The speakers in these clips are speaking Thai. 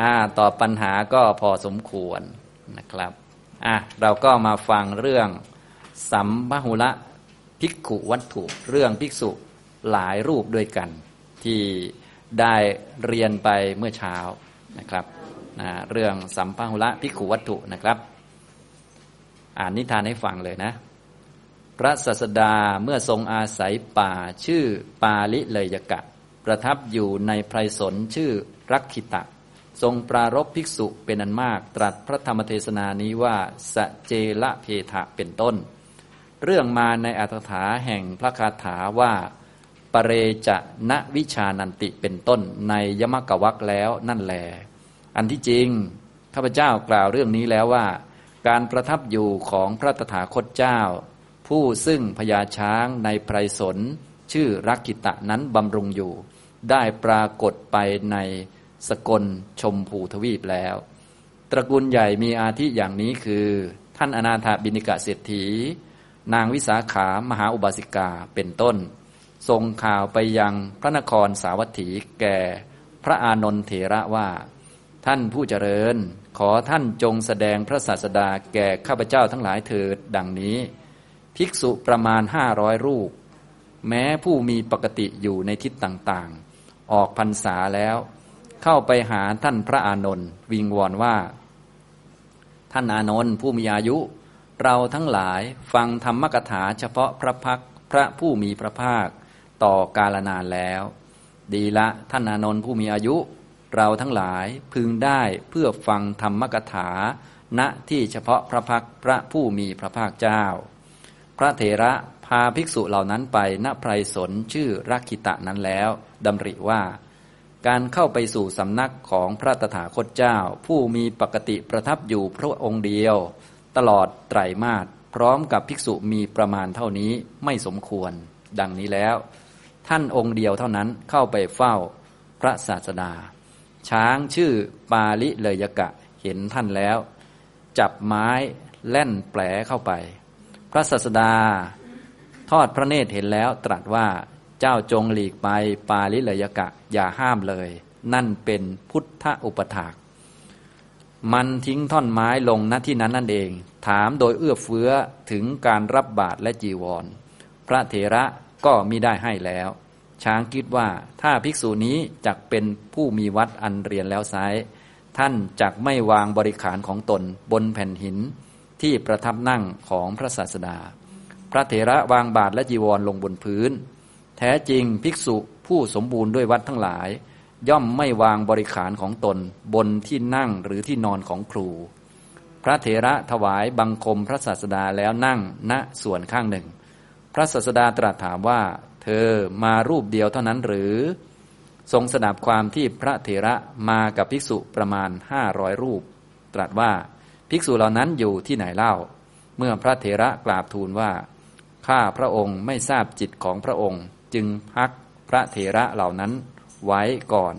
อ่าตอบปัญหาก็พอสมควรนะครับอะเราก็มาฟังเรื่องสัมภหุละภิกขุวัตถุ เรื่องภิกษุหลายรูปด้วยกัน ที่ได้เรียนไปเมื่อเช้านะครับนะเรื่องสัมภหุละภิกขุวัตถุนะครับ อ่านนิทานให้ฟังเลยนะ พระสัสดาเมื่อทรงอาศัยป่าชื่อปาลิเลยยกะ ประทับอยู่ในไพรสนชื่อรักขิตะ ทรงปรารบภิกษุเป็นอันมาก ตรัสพระธรรมเทศนานี้ว่าสเจละเพทะเป็นต้น เรื่องมาในอัตถาแห่งพระคาถาว่าปเรจะณวิชานันติเป็นต้นในยมกวักแล้วนั่นแล อันที่จริงข้าพเจ้ากล่าวเรื่องนี้แล้วว่า การประทับอยู่ของพระตถาคตเจ้า ผู้ซึ่งพญาช้างในไพรสน ชื่อรักกิตะนั้นบำรุงอยู่ ได้ปรากฏไปใน สกลชมพูทวีปแล้ว ตระกูลใหญ่มีอาทิอย่างนี้คือ ท่านอนาถาบินิกะเศรษฐี นางวิสาขามหาอุบาสิกาเป็นต้นส่งข่าวไปยังพระนครสาวัตถีแก่พระอานนทเถระว่า ท่านผู้เจริญ ขอท่านจงแสดงพระศาสดาแก่ข้าพเจ้าทั้งหลายเถิดดังนี้ ภิกษุประมาณห้าร้อยรูป แม้ผู้มีปกติอยู่ในทิศต่างๆ ออกพรรษาแล้ว เข้าไปหาท่านพระอานนท์วิงวอนว่า ท่านอานนท์ผู้มีอายุ เราทั้งหลายฟังธรรมกถาเฉพาะพระพักพระผู้มีพระภาคต่อกาลนานแล้ว ดีละท่านอานนท์ผู้มีอายุ เราทั้งหลายพึงได้เพื่อฟังธรรมกถา ณที่เฉพาะพระพักพระผู้มีพระภาคเจ้า พระเถระพาภิกษุเหล่านั้นไปณไพรสนชื่อรักขิตะนั้นแล้วดำริว่า การเข้าไปสู่สำนักของพระตถาคตเจ้า ผู้มีปกติประทับอยู่พระองค์เดียว ตลอดไตรมาสพร้อมกับภิกษุมีประมาณเท่านี้ไม่สมควร ดังนี้แล้ว ท่านองค์เดียวเท่านั้นเข้าไปเฝ้าพระศาสดา ช้างชื่อปาลิเลยกะเห็นท่านแล้ว จับไม้แล่นแปลเข้าไป พระศาสดา ทอดพระเนตรเห็นแล้วตรัสว่า เจ้าจงหลีกไปปาลิเลยกะ อย่าห้ามเลย นั่นเป็นพุทธอุปถาก มันทิ้งท่อนไม้ลงณที่นั้นนั่นเอง ถามโดยเอื้อเฟื้อถึงการรับบาตรและจีวร พระเถระก็มิได้ให้แล้ว ช้างคิดว่าถ้าภิกษุนี้จักเป็นผู้มีวัดอันเรียนแล้วไซท่านจักไม่วางบริขารของตนบนแผ่นหินที่ประทับนั่งของพระศาสดา พระเถระวางบาทและจีวรลงบนพื้น แท้จริงภิกษุผู้สมบูรณ์ด้วยวัดทั้งหลาย ย่อมไม่วางบริขารของตนบนที่นั่งหรือที่นอนของครู พระเถระถวายบังคมพระศาสดาแล้วนั่งณส่วนข้างหนึ่ง พระศาสดาตรัสถามว่า เธอมารูปเดียวเท่านั้นหรือ ทรงสดับความที่พระเถระมากับภิกษุประมาณห้าร้อยรูป ตรัสว่าภิกษุเหล่านั้นอยู่ที่ไหนเล่า เมื่อพระเถระกราบทูลว่าข้าพระองค์ไม่ทราบจิตของพระองค์ จึงพักพระเถระเหล่านั้นไว้ก่อน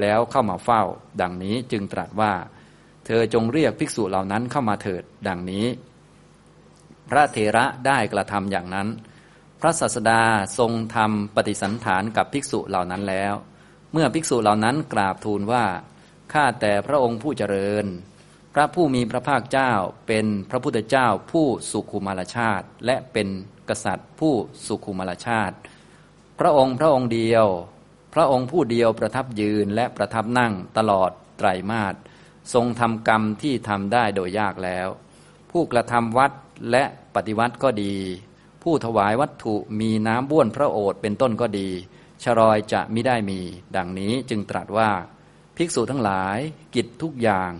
แล้วเข้ามาเฝ้า ดังนี้จึงตรัสว่า เธอจงเรียกภิกษุเหล่านั้นเข้ามาเถิด ดังนี้ พระเถระได้กระทำอย่างนั้น พระศาสดาทรงทำปฏิสันฐานกับภิกษุเหล่านั้นแล้ว เมื่อภิกษุเหล่านั้นกราบทูลว่าข้าแต่พระองค์ผู้เจริญ พระผู้มีพระภาคเจ้าเป็นพระพุทธเจ้าผู้สุขุมารชาติ และเป็นกษัตริย์ผู้สุขุมารชาติ พระองค์พระองค์เดียว พระองค์ผู้เดียวประทับยืนและประทับนั่งตลอดไตรมาสทรงทำกรรมที่ทำได้โดยยากแล้ว ผู้กระทำวัดและปฏิวัติก็ดี ผู้ถวายวัตถุมีน้ำบ้วนพระโอษฐ์เป็นต้นก็ดี ชรอยจะไม่ได้มี ดังนี้จึงตรัสว่า ภิกษุทั้งหลายกิจทุกอย่าง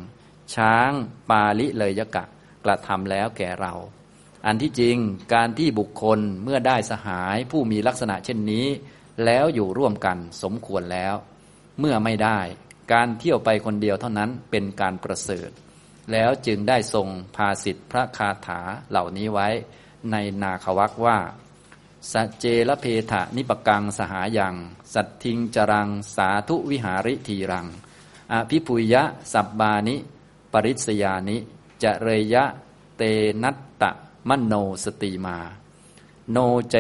ช้างปาลิเลยยกะ กระทำแล้วแก่เรา อันที่จริงการที่บุคคลเมื่อได้สหายผู้มีลักษณะเช่นนี้ แล้วอยู่ร่วมกันสมควรแล้ว เมื่อไม่ได้ การเที่ยวไปคนเดียวเท่านั้นเป็นการประเสริฐ แล้วจึงได้ทรงพาสิทธิพระคาถาเหล่านี้ไว้ ในนาควักว่าสเจละเพทะนิปกังสหายัง สัตทิงจรัง สาธุวิหาริทีรังอภิปุยะ สับบานิ ปริศยานิจเรยะ เตนัตตะ มโนสติมา โนเจ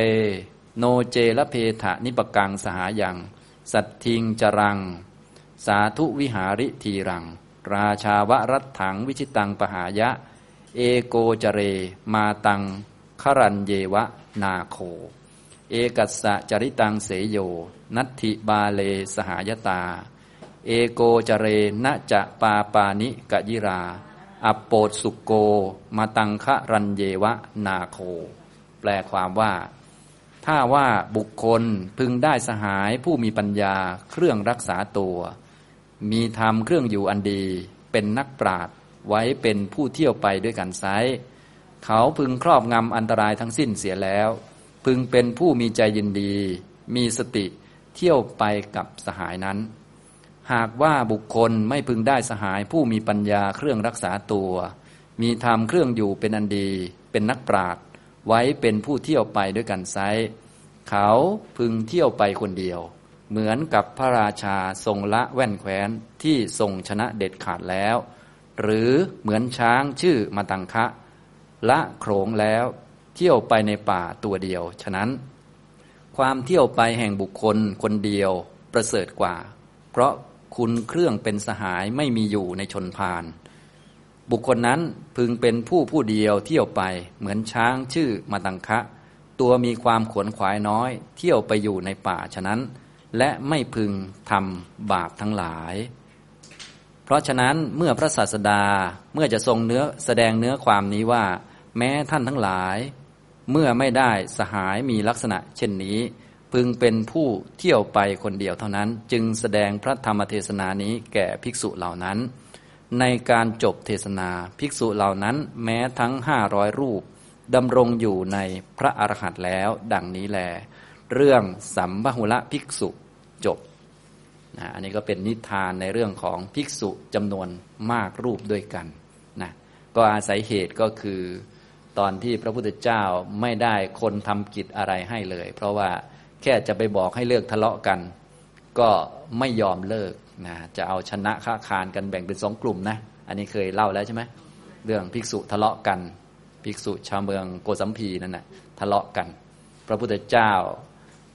โนเจละเพทะนิปกังสหายัง สัตทิงจรัง สาธุวิหาริทีรัง ราชาวรัตถังวิชิตังปหายะ เอโกจเร มาตังครันเยวะนาโค เอกัสสะจริตังเสโย นัตถิบาเลสหายตา เอโกจเรณจะปาปานิกยิรา อปโปดสุโกมาตังคะรันเยวะนาโค แปลความว่า ถ้าว่าบุคคลพึงได้สหายผู้มีปัญญาเครื่องรักษาตัว มีธรรมเครื่องอยู่อันดี เป็นนักปราดไว้เป็นผู้เที่ยวไปด้วยกันไซเขาพึงครอบงำอันตรายทั้งสิ้นเสียแล้ว พึงเป็นผู้มีใจยินดี มีสติเที่ยวไปกับสหายนั้น หากว่าบุคคลไม่พึงได้สหายผู้มีปัญญาเครื่องรักษาตัว มีธรรมเครื่องอยู่เป็นอันดี เป็นนักปราดไว้เป็นผู้เที่ยวไปด้วยกันไซเขาพึงเที่ยวไปคนเดียว เหมือนกับพระราชาทรงละแว่นแคว้นที่ทรงชนะเด็ดขาดแล้ว หรือเหมือนช้างชื่อมาตังคะ ละโขงแล้ว เที่ยวไปในป่าตัวเดียว ฉะนั้น ความเที่ยวไปแห่งบุคคลคนเดียวประเสริฐกว่า เพราะ คุณเครื่องเป็นสหายไม่มีอยู่ในชนพานบุคคลนั้นพึงเป็นผู้ผู้เดียวเที่ยวไปเหมือนช้างชื่อมาตังคะ ตัวมีความขวนขวายน้อย เที่ยวไปอยู่ในป่าฉะนั้น และไม่พึงทำบาปทั้งหลาย เพราะฉะนั้นเมื่อพระศาสดาเมื่อจะทรงเนื้อแสดงเนื้อความนี้ว่า แม้ท่านทั้งหลาย เมื่อไม่ได้สหายมีลักษณะเช่นนี้ พึงเป็นผู้เที่ยวไปคนเดียวเท่านั้น จึงแสดงพระธรรมเทศนานี้แก่ภิกษุเหล่านั้น ในการจบเทศนาภิกษุเหล่านั้นแม้ทั้งห้าร้อยรูปดำรงอยู่ในพระอรหันต์แล้ว ดังนี้แล เรื่องสัมบหุละภิกษุจบนะอันนี้ก็เป็นนิทานในเรื่องของภิกษุจำนวนมากรูปด้วยกันนะก็อาศัยเหตุก็คือ ตอนที่พระพุทธเจ้าไม่ได้คนทำกิจอะไรให้เลย เพราะว่า แค่จะไปบอกให้เลิกทะเลาะกัน ก็ไม่ยอมเลิกนะจะเอาชนะค้าคารกันแบ่งเป็นสองกลุ่มนะ อันนี้เคยเล่าแล้วใช่ไหมเรื่องภิกษุทะเลาะกัน ภิกษุชาวเมืองโกสัมพีนั่นนะทะเลาะกัน พระพุทธเจ้า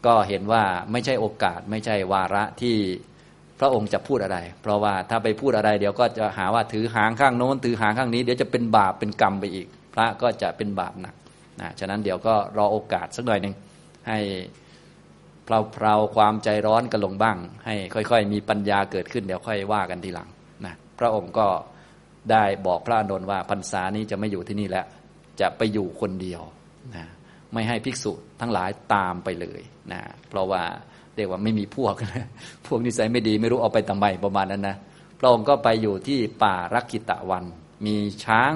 ก็เห็นว่าไม่ใช่โอกาสไม่ใช่วาระที่พระองค์จะพูดอะไร เพราะว่าถ้าไปพูดอะไร เดี๋ยวก็จะหาว่าถือหางข้างโน้นถือหางข้างนี้ เดี๋ยวจะเป็นบาปเป็นกรรมไปอีก พระก็จะเป็นบาปหนักนะฉะนั้นเดี๋ยวก็รอโอกาสสักหน่อยหนึ่งให้ เพลาๆความใจร้อนกันลงบ้าง ให้ค่อยๆ มีปัญญาเกิดขึ้นเดี๋ยวค่อยว่ากันทีหลังนะพระองค์ก็ได้บอกพระอานนท์ว่าพรรษานี้จะไม่อยู่ที่นี่แล้ว จะไปอยู่คนเดียวนะไม่ให้ภิกษุทั้งหลายตามไปเลยนะเพราะว่าเรียกว่าไม่มีพวกนะพวกนิสัยไม่ดีไม่รู้เอาไปทำไมประมาณนั้นนะพระองค์ก็ไปอยู่ที่ป่ารักขิตะวัน มีช้าง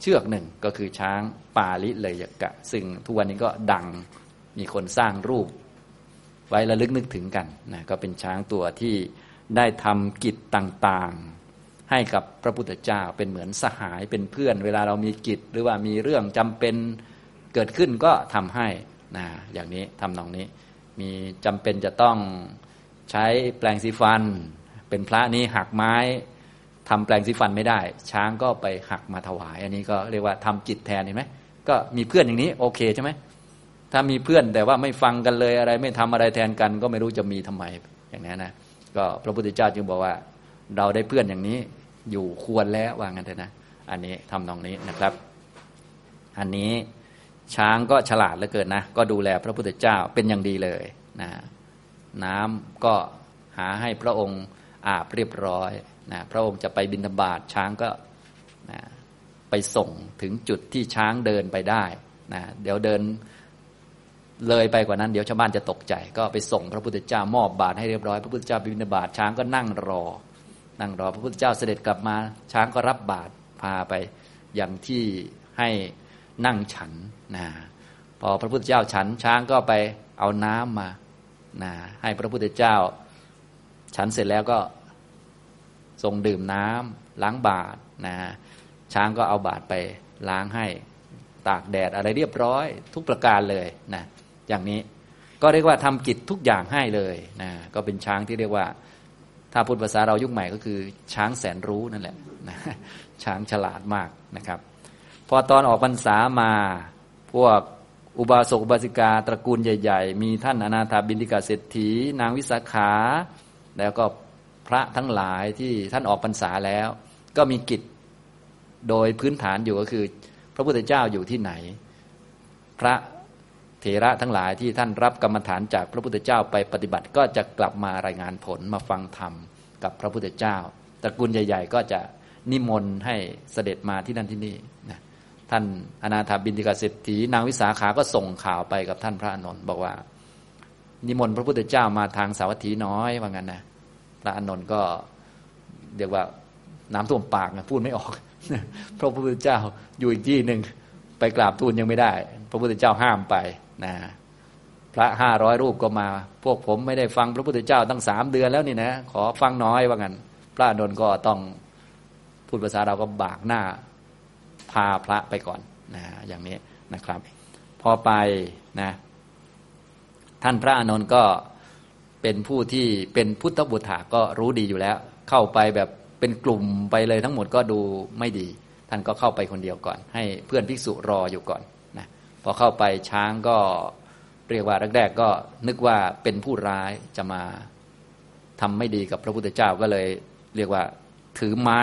เชือกหนึ่งก็คือช้างปาลิเลยยกะ ซึ่งทุกวันนี้ก็ดังมีคนสร้างรูป ไว้ระลึกนึกถึงกันนะก็เป็นช้างตัวที่ได้ทำกิจต่างๆ ให้กับพระพุทธเจ้าเป็นเหมือนสหายเป็นเพื่อน เวลาเรามีกิจหรือว่ามีเรื่องจำเป็นเกิดขึ้นก็ทำให้นะอย่างนี้ทำนองนี้ มีจำเป็นจะต้องใช้แปลงสีฟัน เป็นพระนี้หักไม้ทำแปลงสีฟันไม่ได้ ช้างก็ไปหักมาถวาย อันนี้ก็เรียกว่าทำจิตแทนเห็นไหมก็มีเพื่อนอย่างนี้โอเคใช่ไหม ถ้ามีเพื่อนแต่ว่าไม่ฟังกันเลยอะไร ไม่ทำอะไรแทนกัน ก็ไม่รู้จะมีทำไมอย่างนี้นะก็พระพุทธเจ้าจึงบอกว่า เราได้เพื่อนอย่างนี้อยู่ควรแล้วว่างั้นเถอะนะ อันนี้ทำตรงนี้นะครับ อันนี้ช้างก็ฉลาดเหลือเกินนะ ก็ดูแลพระพุทธเจ้าเป็นอย่างดีเลยนะน้ำก็หาให้พระองค์อาบเรียบร้อยนะพระองค์จะไปบิณฑบาตช้างก็นะไปส่งถึงจุดที่ช้างเดินไปได้นะเดี๋ยวเดิน เลยไปกว่านั้นเดี๋ยวชาวบ้านจะตกใจ ก็ไปส่งพระพุทธเจ้ามอบบาตรให้เรียบร้อยพระพุทธเจ้าบิณฑบาตช้างก็นั่งรอ นั่งรอพระพุทธเจ้าเสด็จกลับมา ช้างก็รับบาตรพาไปอย่างที่ให้นั่งฉันนะพอพระพุทธเจ้าฉันช้างก็ไปเอาน้ำมานะให้พระพุทธเจ้า ฉันเสร็จแล้วก็ทรงดื่มน้ำล้างบาตรนะช้างก็เอาบาตรไปล้างให้ตากแดดอะไรเรียบร้อย ทุกประการเลยนะ อย่างนี้ ก็เรียกว่าทำกิจทุกอย่างให้เลยนะก็เป็นช้างที่เรียกว่า ถ้าพูดภาษาเรายุคใหม่ก็คือ ช้างแสนรู้นั่นแหละนะช้างฉลาดมากนะครับ พอตอนออกพรรษามาพวกอุบาสกอุบาสิกา ตระกูลใหญ่ ๆ มีท่านอนาถาบินทิกาเศรษฐี นางวิสาขา แล้วก็พระทั้งหลายที่ท่านออกพรรษาแล้ว ก็มีกิจโดยพื้นฐานอยู่ก็คือ พระพุทธเจ้าอยู่ที่ไหน พระ เถระทั้งหลายที่ท่านรับกรรมฐานจากพระพุทธเจ้าไปปฏิบัติก็จะกลับมารายงานผลมาฟังธรรมกับพระพุทธเจ้าตระกูลใหญ่ ๆ ก็จะนิมนต์ให้เสด็จมาที่นั่นที่นี่นะท่านอนาถาบินติกาเศรษฐีนางวิสาขาก็ส่งข่าวไปกับท่านพระอานนท์บอกว่า นิมนต์พระพุทธเจ้ามาทางสาวัตถีน้อยว่างั้นนะพระอานนท์ก็เรียกว่าน้ำท่วมปากนะพูดไม่ออกพระพุทธเจ้าอยู่อีกที่หนึ่งไปกราบทูลยังไม่ได้ พระพุทธเจ้าห้ามไป นะพระห้าร้อยรูปก็มา พวกผมไม่ได้ฟังพระพุทธเจ้าตั้งสามเดือนแล้วนี่นะขอฟังน้อยว่างั้นพระอานนท์ก็ต้องพูดภาษาเราก็บากหน้า พาพระไปก่อนนะอย่างนี้นะครับ พอไปนะท่านพระอนนท์ก็เป็นผู้ที่เป็นพุทธบุตรก็รู้ดีอยู่แล้ว เข้าไปแบบเป็นกลุ่มไปเลยทั้งหมดก็ดูไม่ดี ท่านก็เข้าไปคนเดียวก่อน ให้เพื่อนภิกษุรออยู่ก่อน พอเข้าไปช้างก็เรียกว่าแรกๆก็นึกว่าเป็นผู้ร้ายจะมาทำไม่ดีกับพระพุทธเจ้าก็เลย เรียกว่าถือไม้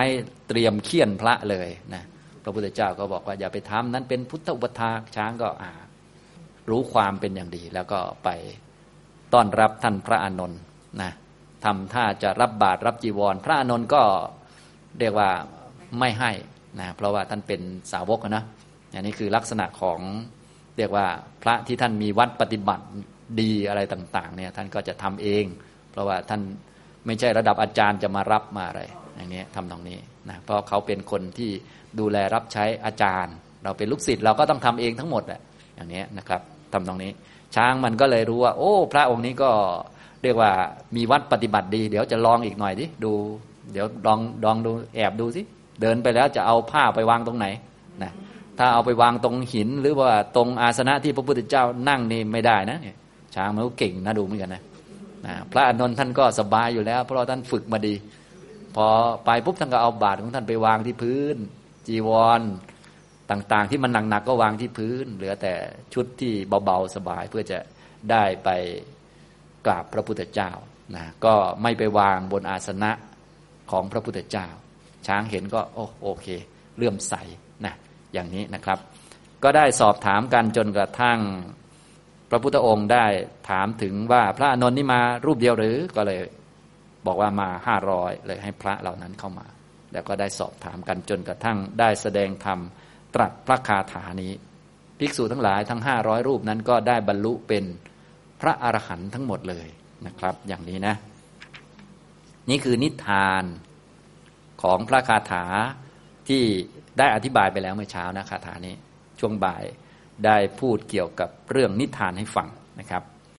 เตรียมเคี่ยนพระเลยนะพระพุทธเจ้าก็บอกว่าอย่าไปทำนั้นเป็นพุทธอุปถาช้างก็อ่ารู้ความเป็นอย่างดี แล้วก็ไปต้อนรับท่านพระอานนท์นะทำท่าจะรับบาตรรับจีวร พระอานนท์ก็เรียกว่าไม่ให้นะเพราะว่าท่านเป็นสาวกนะอันนี้คือลักษณะของ เรียกว่าพระที่ท่านมีวัดปฏิบัติดีอะไรต่างๆเนี่ยท่านก็จะทำเอง เพราะว่าท่านไม่ใช่ระดับอาจารย์จะมารับมาอะไรอย่างนี้ทำตรงนี้นะเพราะเขาเป็นคนที่ดูแลรับใช้อาจารย์ เราเป็นลูกศิษย์เราก็ต้องทำเองทั้งหมดแหละอย่างนี้นะครับทำตรงนี้ ช้างมันก็เลยรู้ว่า โอ้ พระองค์นี้ก็เรียกว่ามีวัดปฏิบัติดี เดี๋ยวจะลองอีกหน่อยดิดู เดี๋ยวลองลองดูแอบดูสิเดินไปแล้วจะเอาผ้าไปวางตรงไหนนะ ถ้าเอาไปวางตรงหิน หรือว่าตรงอาสนะที่พระพุทธเจ้านั่งนี่ไม่ได้นะเนี่ยช้างมันก็เก่งนะดูเหมือนกันนะนะพระอานนท์ท่านก็สบายอยู่แล้ว เพราะท่านฝึกมาดี พอไปปุ๊บท่านก็เอาบาตรของท่านไปวางที่พื้น จีวรต่างๆ ที่มันหนักๆก็วางที่พื้น เหลือแต่ชุดที่เบาๆสบายเพื่อจะได้ไปกราบพระพุทธเจ้านะก็ไม่ไปวางบนอาสนะของพระพุทธเจ้า ช้างเห็นก็โอโอเค เลื่อมใสนะ อย่างนี้นะครับ ก็ได้สอบถามกันจนกระทั่ง พระพุทธองค์ได้ถามถึงว่าพระอนนท์นี่มารูปเดียวหรือก็เลยบอกว่ามาห้าร้อยเลยให้พระเหล่านั้นเข้ามา แล้วก็ได้สอบถามกันจนกระทั่งได้แสดงธรรมตรัสพระคาถานี้ ภิกษุทั้งหลายทั้งห้าร้อยรูปนั้นก็ได้บรรลุเป็นพระอรหันต์ทั้งหมดเลยนะครับ อย่างนี้นะ นี่คือนิทานของพระคาถา ที่ได้อธิบายไปแล้วเมื่อเช้านะคาถานี้ ช่วงบ่ายได้พูดเกี่ยวกับเรื่องนิทานให้ฟังนะครับ